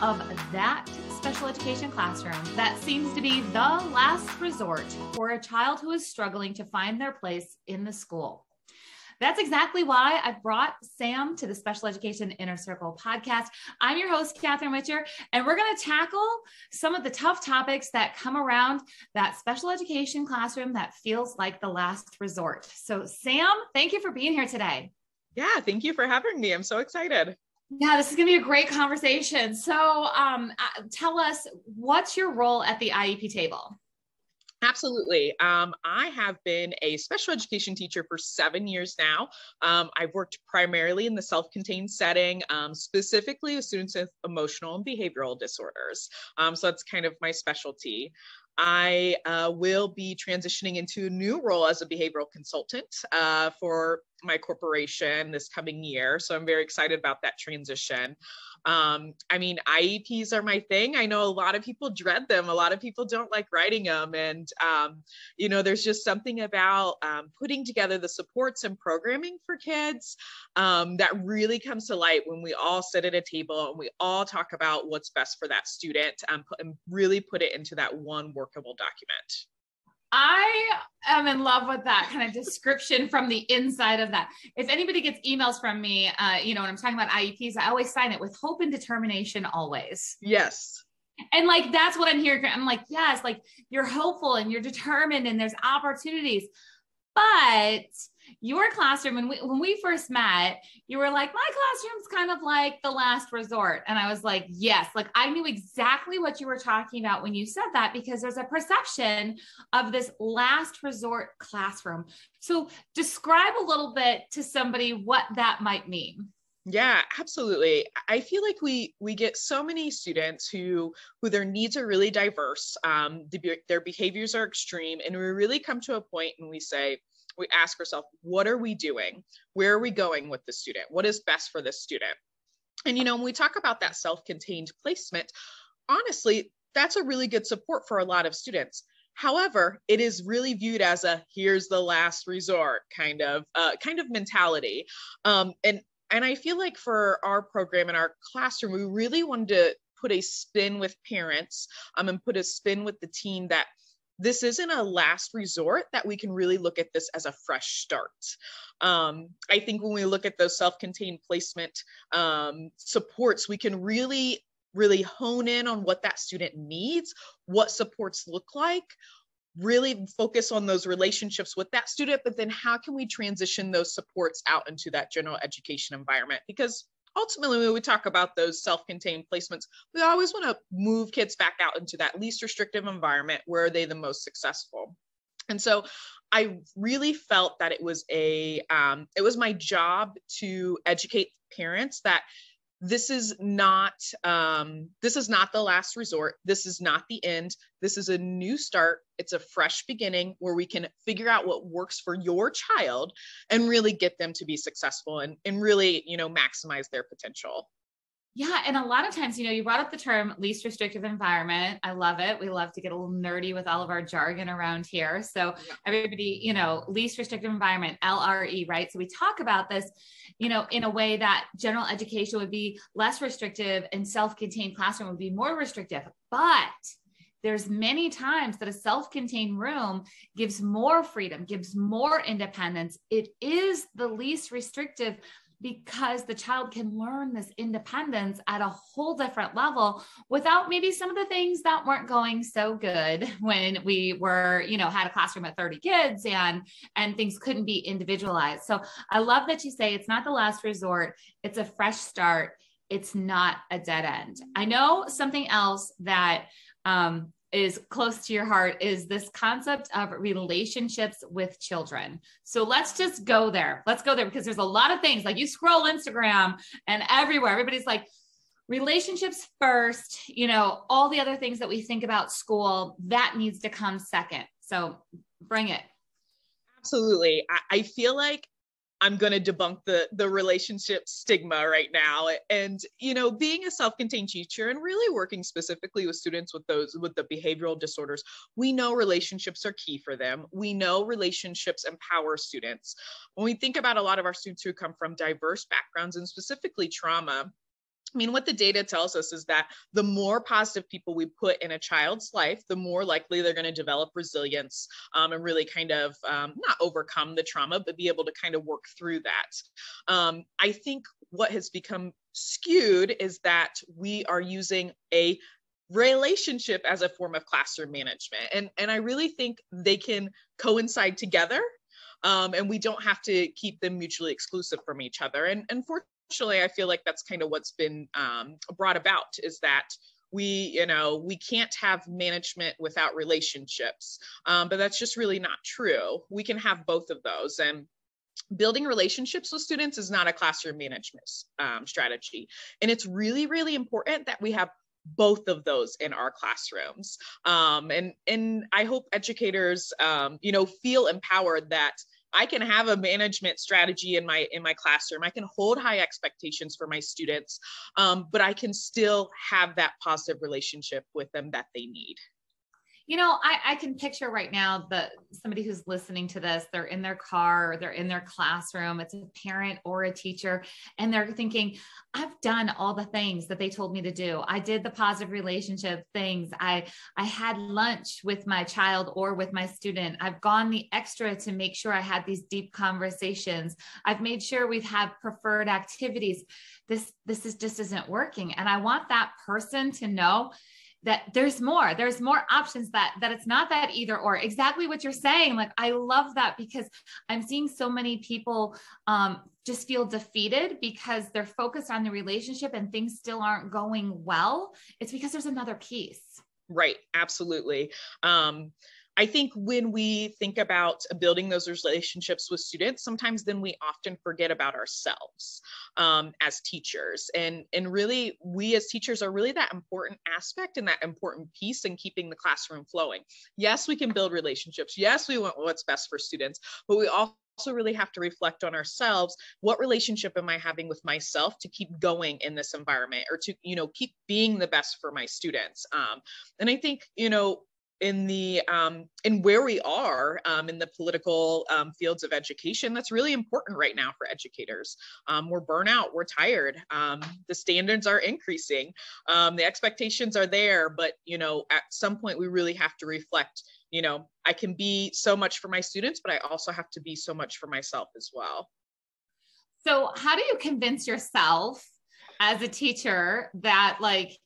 of that special education classroom that seems to be the last resort for a child who is struggling to find their place in the school. That's exactly why I've brought Sam to the Special Education Inner Circle podcast. I'm your host, Catherine Whitcher, and we're going to tackle some of the tough topics that come around that special education classroom that feels like the last resort. So, Sam, thank you for being here today. Yeah, thank you for having me. I'm so excited. Yeah, this is going to be a great conversation. So, um, uh, tell us what's your role at the IEP table? Absolutely. Um, I have been a special education teacher for seven years now. Um, I've worked primarily in the self contained setting, um, specifically with students with emotional and behavioral disorders. Um, so that's kind of my specialty. I uh, will be transitioning into a new role as a behavioral consultant uh, for my corporation this coming year. So I'm very excited about that transition. Um, I mean, IEPs are my thing. I know a lot of people dread them. A lot of people don't like writing them. And, um, you know, there's just something about um, putting together the supports and programming for kids um, that really comes to light when we all sit at a table and we all talk about what's best for that student put, and really put it into that one workable document. I am in love with that kind of description from the inside of that. If anybody gets emails from me, uh, you know, when I'm talking about IEPs, I always sign it with hope and determination always. Yes. And like that's what I'm hearing. I'm like, yes, like you're hopeful and you're determined and there's opportunities. But your classroom when we when we first met you were like my classroom's kind of like the last resort. And i was like yes. Like i knew exactly what you were talking about when you said that because there's a perception of this last resort classroom. So describe a little bit to somebody what that might mean. Yeah absolutely. I feel like we we get so many students who who their needs are really diverse. Um, the, their behaviors are extreme and we really come to a point and we say we ask ourselves, what are we doing? Where are we going with the student? What is best for this student? And, you know, when we talk about that self contained placement, honestly, that's a really good support for a lot of students. However, it is really viewed as a here's the last resort kind of uh, kind of mentality. Um, and and I feel like for our program and our classroom, we really wanted to put a spin with parents um, and put a spin with the team that this isn't a last resort that we can really look at this as a fresh start. Um, I think when we look at those self-contained placement um, supports, we can really, really hone in on what that student needs, what supports look like, really focus on those relationships with that student, but then how can we transition those supports out into that general education environment? Because ultimately when we talk about those self-contained placements we always want to move kids back out into that least restrictive environment where are they the most successful. And so i really felt that it was a um, it was my job to educate parents that this is not um, this is not the last resort. This is not the end. This is a new start. It's a fresh beginning where we can figure out what works for your child and really get them to be successful and, and really you know maximize their potential yeah. And a lot of times, you know, you brought up the term least restrictive environment. I love it. We love to get a little nerdy with all of our jargon around here. So, everybody, you know, least restrictive environment, LRE, right? So, we talk about this, you know, in a way that general education would be less restrictive and self contained classroom would be more restrictive. But there's many times that a self-contained room gives more freedom gives more independence it is the least restrictive because the child can learn this independence at a whole different level without maybe some of the things that weren't going so good when we were you know had a classroom of 30 kids and and things couldn't be individualized. So i love that you say it's not the last resort. It's a fresh start. It's not a dead end. I know something else that um, is close to your heart is this concept of relationships with children. So let's just go there. Let's go there because there's a lot of things like you scroll Instagram and everywhere, everybody's like, relationships first, you know, all the other things that we think about school, that needs to come second. So bring it. Absolutely. I, I feel like I'm going to debunk the the relationship stigma right now. And you know being a self-contained teacher and really working specifically with students with those with the behavioral disorders we know relationships are key for them. We know relationships empower students. When we think about a lot of our students who come from diverse backgrounds and specifically trauma I mean, what the data tells us is that the more positive people we put in a child's life, the more likely they're going to develop resilience um, and really kind of um, not overcome the trauma, but be able to kind of work through that. Um, I think what has become skewed is that we are using a relationship as a form of classroom management. And, and I really think they can coincide together um, and we don't have to keep them mutually exclusive from each other. And, and unfortunately, I feel like that's kind of what's been um, brought about is that we you know we can't have management without relationships um, but that's just really not true. We can have both of those and building relationships with students is not a classroom management um, strategy and it's really really important that we have both of those in our classrooms um, and and i hope educators um, you know feel empowered that I can have a management strategy in my in my classroom. I can hold high expectations for my students, um, but I can still have that positive relationship with them that they need you know I, I can picture right now that somebody who's listening to this they're in their car they're in their classroom it's a parent or a teacher and they're thinking i've done all the things that they told me to do. I did the positive relationship things. I i had lunch with my child or with my student. I've gone the extra to make sure i had these deep conversations. I've made sure we've had preferred activities. This this is just isn't working and i want that person to know that there's more there's more options that that it's not that either or. Exactly what you're saying like i love that because i'm seeing so many people um just feel defeated because they're focused on the relationship and things still aren't going well. It's because there's another piece. Right absolutely. Um I think when we think about building those relationships with students, sometimes then we often forget about ourselves um, as teachers. And, and really, we as teachers are really that important aspect and that important piece in keeping the classroom flowing. Yes, we can build relationships. Yes, we want what's best for students, but we also really have to reflect on ourselves what relationship am i having with myself to keep going in this environment or to you know keep being the best for my students um, and i think you know in the um, in where we are um, in the political um, fields of education that's really important right now for educators. Um, we're burnout we're tired um, the standards are increasing um, the expectations are there but you know at some point we really have to reflect you know i can be so much for my students but i also have to be so much for myself as well. So how do you convince yourself as a teacher that like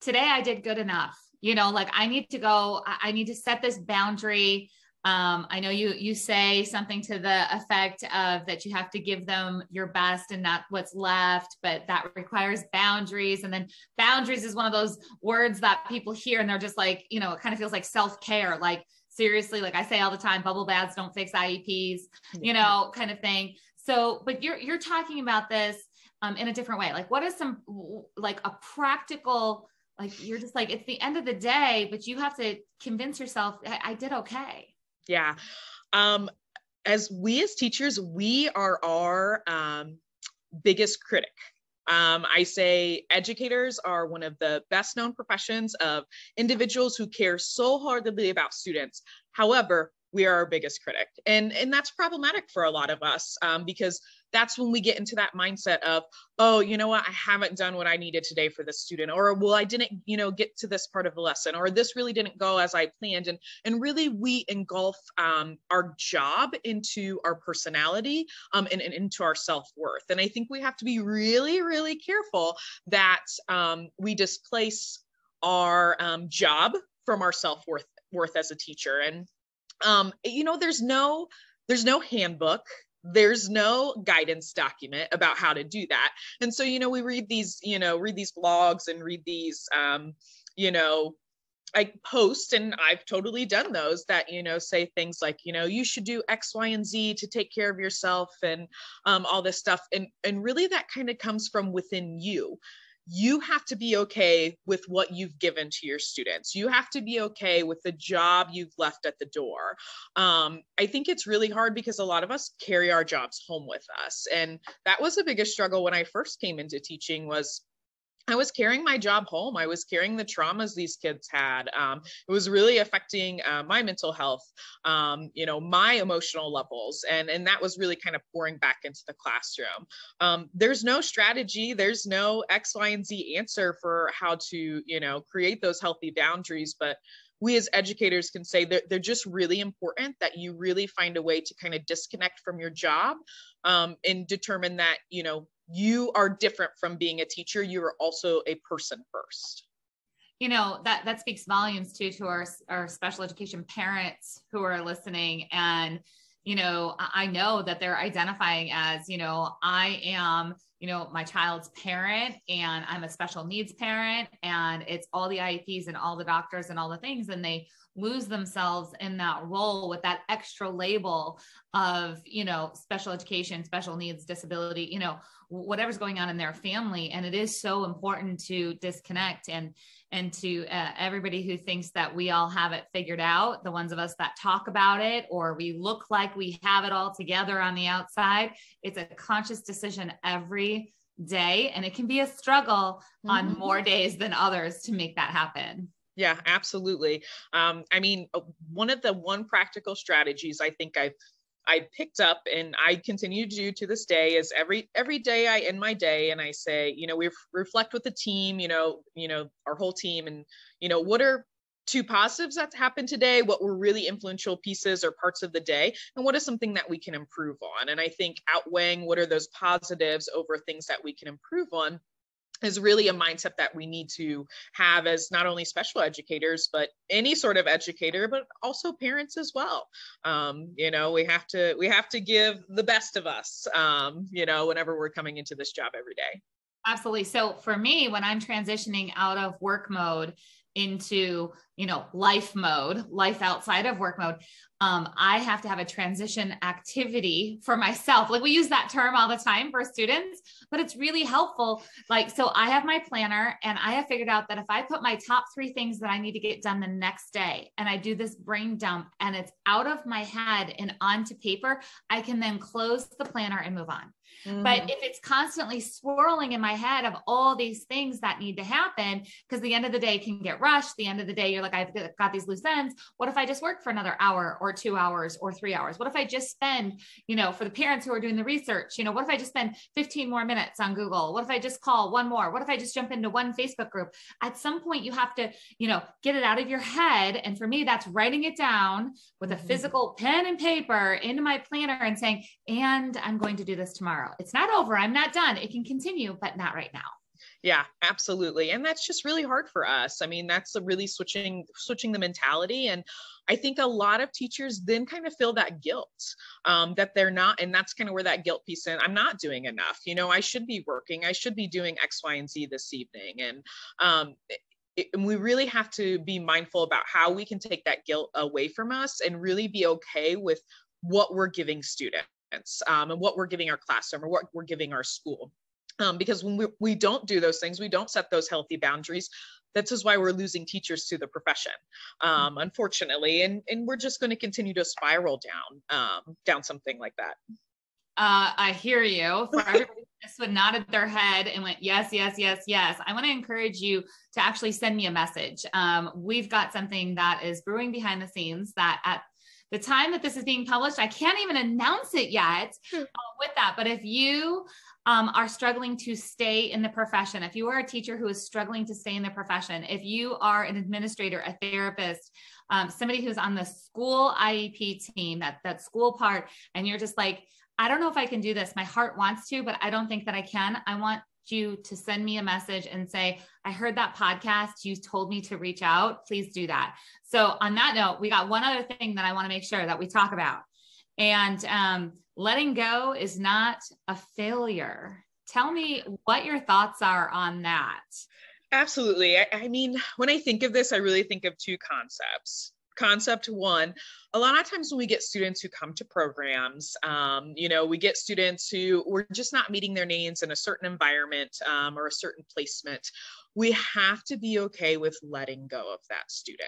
today i did good enough you know like i need to go i need to set this boundary. Um, i know you you say something to the effect of that you have to give them your best and not what's left but that requires boundaries. And then boundaries is one of those words that people hear and they're just like you know it kind of feels like self-care. Like seriously like i say all the time bubble baths don't fix ieps you know kind of thing. So but you're you're talking about this um, in a different way. Like what is some like a practical like you're just like it's the end of the day but you have to convince yourself I, I did okay yeah um as we as teachers we are our um biggest critic um, I say educators are one of the best known professions of individuals who care so hardly about students. However, we are our biggest critic. And, and that's problematic for a lot of us um, because that's when we get into that mindset of, oh, you know what, I haven't done what I needed today for this student, or well, I didn't, you know, get to this part of the lesson, or this really didn't go as I planned. And and really we engulf um, our job into our personality um, and, and into our self-worth. And I think we have to be really, really careful that um, we displace our um, job from our self-worth worth as a teacher. And um, you know, there's no there's no handbook there's no guidance document about how to do that. And so you know we read these you know read these blogs and read these um you know I post and I've totally done those that you know say things like you know you should do X, Y, and Z to take care of yourself and um, all this stuff. And and really that kind of comes from within you you have to be okay with what you've given to your students. You have to be okay with the job you've left at the door. Um, I think it's really hard because a lot of us carry our jobs home with us. And that was the biggest struggle when I first came into teaching was I was carrying my job home. I was carrying the traumas these kids had. Um, it was really affecting uh, my mental health, um, you know, my emotional levels, and and that was really kind of pouring back into the classroom. Um, there's no strategy. There's no X, Y, and Z answer for how to, you know, create those healthy boundaries, but we as educators can say that they're just really important that you really find a way to kind of disconnect from your job um, and determine that you know you are different from being a teacher. You are also a person first. You know that that speaks volumes too to our our special education parents who are listening. And you know i know that they're identifying as you know i am you know my child's parent and i'm a special needs parent and it's all the ieps and all the doctors and all the things and they lose themselves in that role with that extra label of you know special education special needs disability you know whatever's going on in their family. And it is so important to disconnect and and to uh, everybody who thinks that we all have it figured out the ones of us that talk about it or we look like we have it all together on the outside it's a conscious decision every day and it can be a struggle mm-hmm. on more days than others to make that happen yeah, absolutely. Um, I mean, uh, one of the one practical strategies I think I've I picked up and I continue to do to this day is every every day I end my day and I say, you know, we reflect with the team, you know, you know, our whole team and you know, what are two positives that happened today, what were really influential pieces or parts of the day, and what is something that we can improve on. And I think outweighing what are those positives over things that we can improve on is really a mindset that we need to have as not only special educators but any sort of educator but also parents as well. Um, you know we have to we have to give the best of us um, you know whenever we're coming into this job every day. Absolutely. So for me when i'm transitioning out of work mode into you know life mode life outside of work mode um, i have to have a transition activity for myself. Like we use that term all the time for students but it's really helpful. Like so i have my planner and i have figured out that if i put my top three things that i need to get done the next day and i do this brain dump and it's out of my head and onto paper i can then close the planner and move on Mm. But if it's constantly swirling in my head of all these things that need to happen, because the end of the day can get rushed. The end of the day, you're like, I've got these loose ends. What if I just work for another hour or two hours or three hours? What if I just spend, you know, for the parents who are doing the research, you know, what if I just spend 15 more minutes on Google? What if I just call one more? What if I just jump into one Facebook group? At some point, you have to, you know, get it out of your head. And for me, that's writing it down with a mm-hmm. physical pen and paper into my planner and saying, and I'm going to do this tomorrow. It's not over. I'm not done. It can continue, but not right now. Yeah, absolutely. And that's just really hard for us. I mean, that's really switching switching the mentality and I think a lot of teachers then kind of feel that guilt um, that they're not, and that's kind of where that guilt piece in. I'm not doing enough. You know, I should be working. I should be doing X, Y, and Z this evening. And um, it, and we really have to be mindful about how we can take that guilt away from us and really be okay with what we're giving students um, and what we're giving our classroom or what we're giving our school. Um, because when we, we don't do those things, we don't set those healthy boundaries. This is why we're losing teachers to the profession, um, unfortunately, and and we're just going to continue to spiral down um, down something like that. Uh, I hear you. For everybody just would nodded their head and went, yes, yes, yes, yes. I want to encourage you to actually send me a message. Um, we've got something that is brewing behind the scenes that at the time that this is being published, I can't even announce it yet hmm. uh, with that. But if you um, are struggling to stay in the profession, if you are a teacher who is struggling to stay in the profession, if you are an administrator, a therapist, um, somebody who's on the school IEP team, that that school part, and you're just like, I don't know if I can do this. My heart wants to, but I don't think that I can. I want you to send me a message and say, I heard that podcast. You told me to reach out. Please do that. So, on that note, we got one other thing that I want to make sure that we talk about. And um, letting go is not a failure. Tell me what your thoughts are on that. Absolutely. I, I mean, when I think of this, I really think of two concepts. Concept one, a lot of times when we get students who come to programs, um, you know, we get students who we're just not meeting their needs in a certain environment um, or a certain placement we have to be okay with letting go of that student.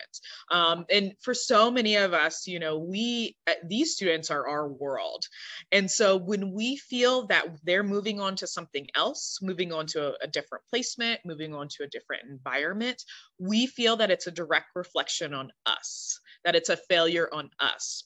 Um, and for so many of us, you know, we, uh, these students are our world. And so when we feel that they're moving on to something else, moving on to a, a different placement, moving on to a different environment, we feel that it's a direct reflection on us, that it's a failure on us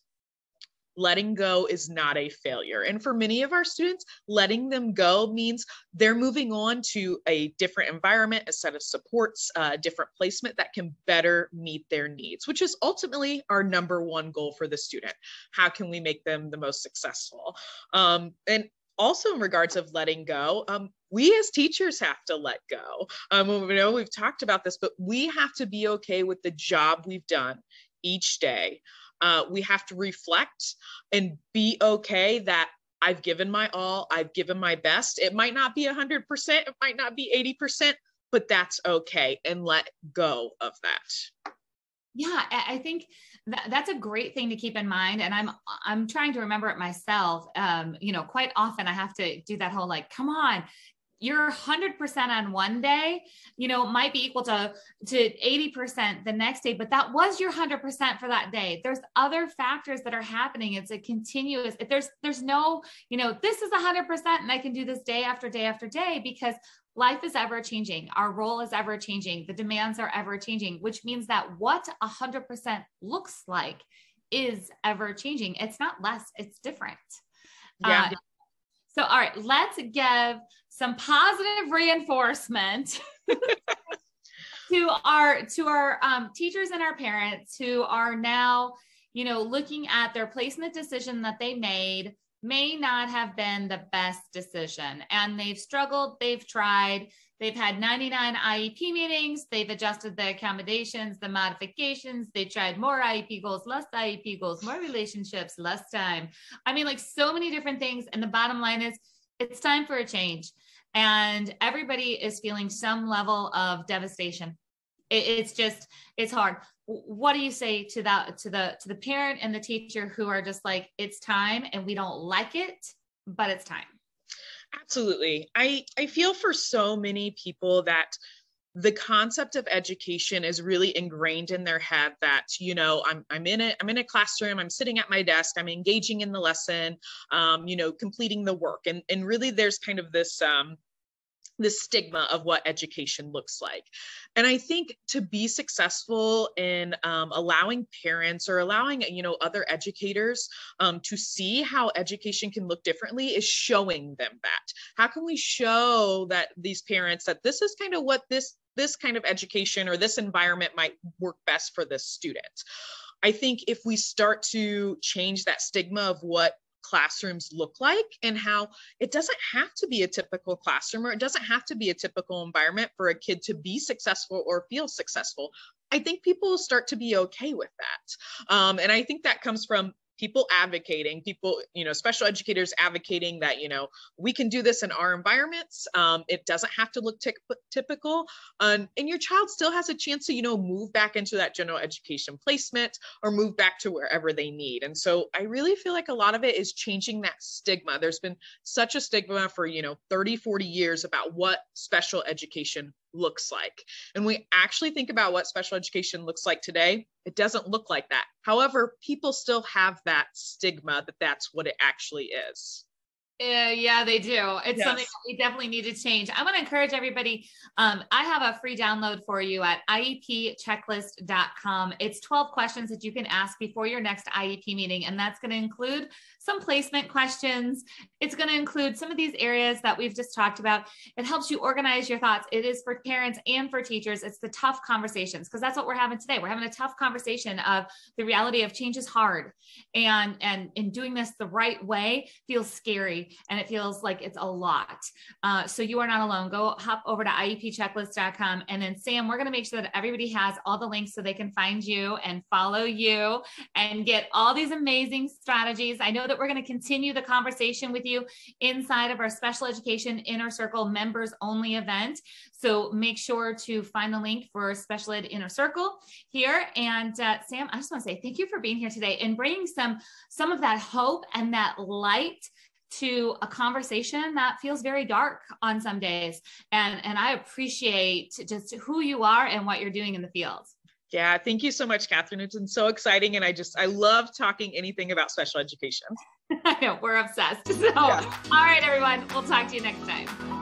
letting go is not a failure. And for many of our students, letting them go means they're moving on to a different environment, a set of supports, a different placement that can better meet their needs, which is ultimately our number one goal for the student. How can we make them the most successful? Um, and also in regards of letting go, um, we as teachers have to let go. Um, we know we've talked about this, but we have to be okay with the job we've done each day uh, we have to reflect and be okay that I've given my all, I've given my best. It might not be 100%, it might not be 80%, but that's okay and let go of that. Yeah, I think that, that's a great thing to keep in mind and i'm i'm trying to remember it myself um you know quite often i have to do that whole like come on your 100% on one day you know might be equal to to 80% the next day but that was your 100% for that day. There's other factors that are happening. It's a continuous there's there's no you know this is 100% and i can do this day after day after day because life is ever changing. Our role is ever changing. The demands are ever changing which means that what 100% looks like is ever changing. It's not less it's different. Yeah. Uh, so all right let's give some positive reinforcement to our to our um, teachers and our parents who are now you know looking at their placement decision that they made may not have been the best decision. And they've struggled they've tried they've had 99 iep meetings they've adjusted the accommodations the modifications they tried more iep goals less iep goals more relationships less time. I mean like so many different things. And the bottom line is it's time for a change and everybody is feeling some level of devastation. It, it's just it's hard. What do you say to that to the to the parent and the teacher who are just like it's time and we don't like it but it's time? Absolutely. I i feel for so many people that the concept of education is really ingrained in their head that you know i'm, I'm in it i'm in a classroom i'm sitting at my desk i'm engaging in the lesson um, you know completing the work and and really there's kind of this um, the stigma of what education looks like. And I think to be successful in um, allowing parents or allowing, you know, other educators um, to see how education can look differently is showing them that. How can we show that these parents that this is kind of what this this kind of education or this environment might work best for this student? I think if we start to change that stigma of what classrooms look like and how it doesn't have to be a typical classroom or it doesn't have to be a typical environment for a kid to be successful or feel successful. I think people start to be okay with that. Um, and I think that comes from people advocating people you know special educators advocating that you know we can do this in our environments. Um, it doesn't have to look t- typical. Um, and your child still has a chance to you know move back into that general education placement or move back to wherever they need. And so i really feel like a lot of it is changing that stigma. There's been such a stigma for you know 30 40 years about what special education looks like. And we actually think about what special education looks like today, it doesn't look like that. However, people still have that stigma that that's what it actually is. Uh, yeah, they do. It's yes. something we definitely need to change. I want to encourage everybody. Um, I have a free download for you at IEPchecklist.com. It's 12 questions that you can ask before your next IEP meeting, and that's going to include some placement questions. It's going to include some of these areas that we've just talked about. It helps you organize your thoughts. It is for parents and for teachers. It's the tough conversations because that's what we're having today. We're having a tough conversation of the reality of change is hard, and and in doing this the right way feels scary and it feels like it's a lot. Uh, so you are not alone. Go hop over to IEPchecklist.com. And then, Sam, we're going to make sure that everybody has all the links so they can find you and follow you and get all these amazing strategies. I know that we're going to continue the conversation with you inside of our special education inner circle members only event. So make sure to find the link for special ed inner circle here. And uh, Sam, I just want to say thank you for being here today and bringing some some of that hope and that light to a conversation that feels very dark on some days. And and I appreciate just who you are and what you're doing in the field. Yeah, thank you so much, Catherine. It's been so exciting. And I just, I love talking anything about special education. I know, we're obsessed. So, yeah. all right, everyone, we'll talk to you next time.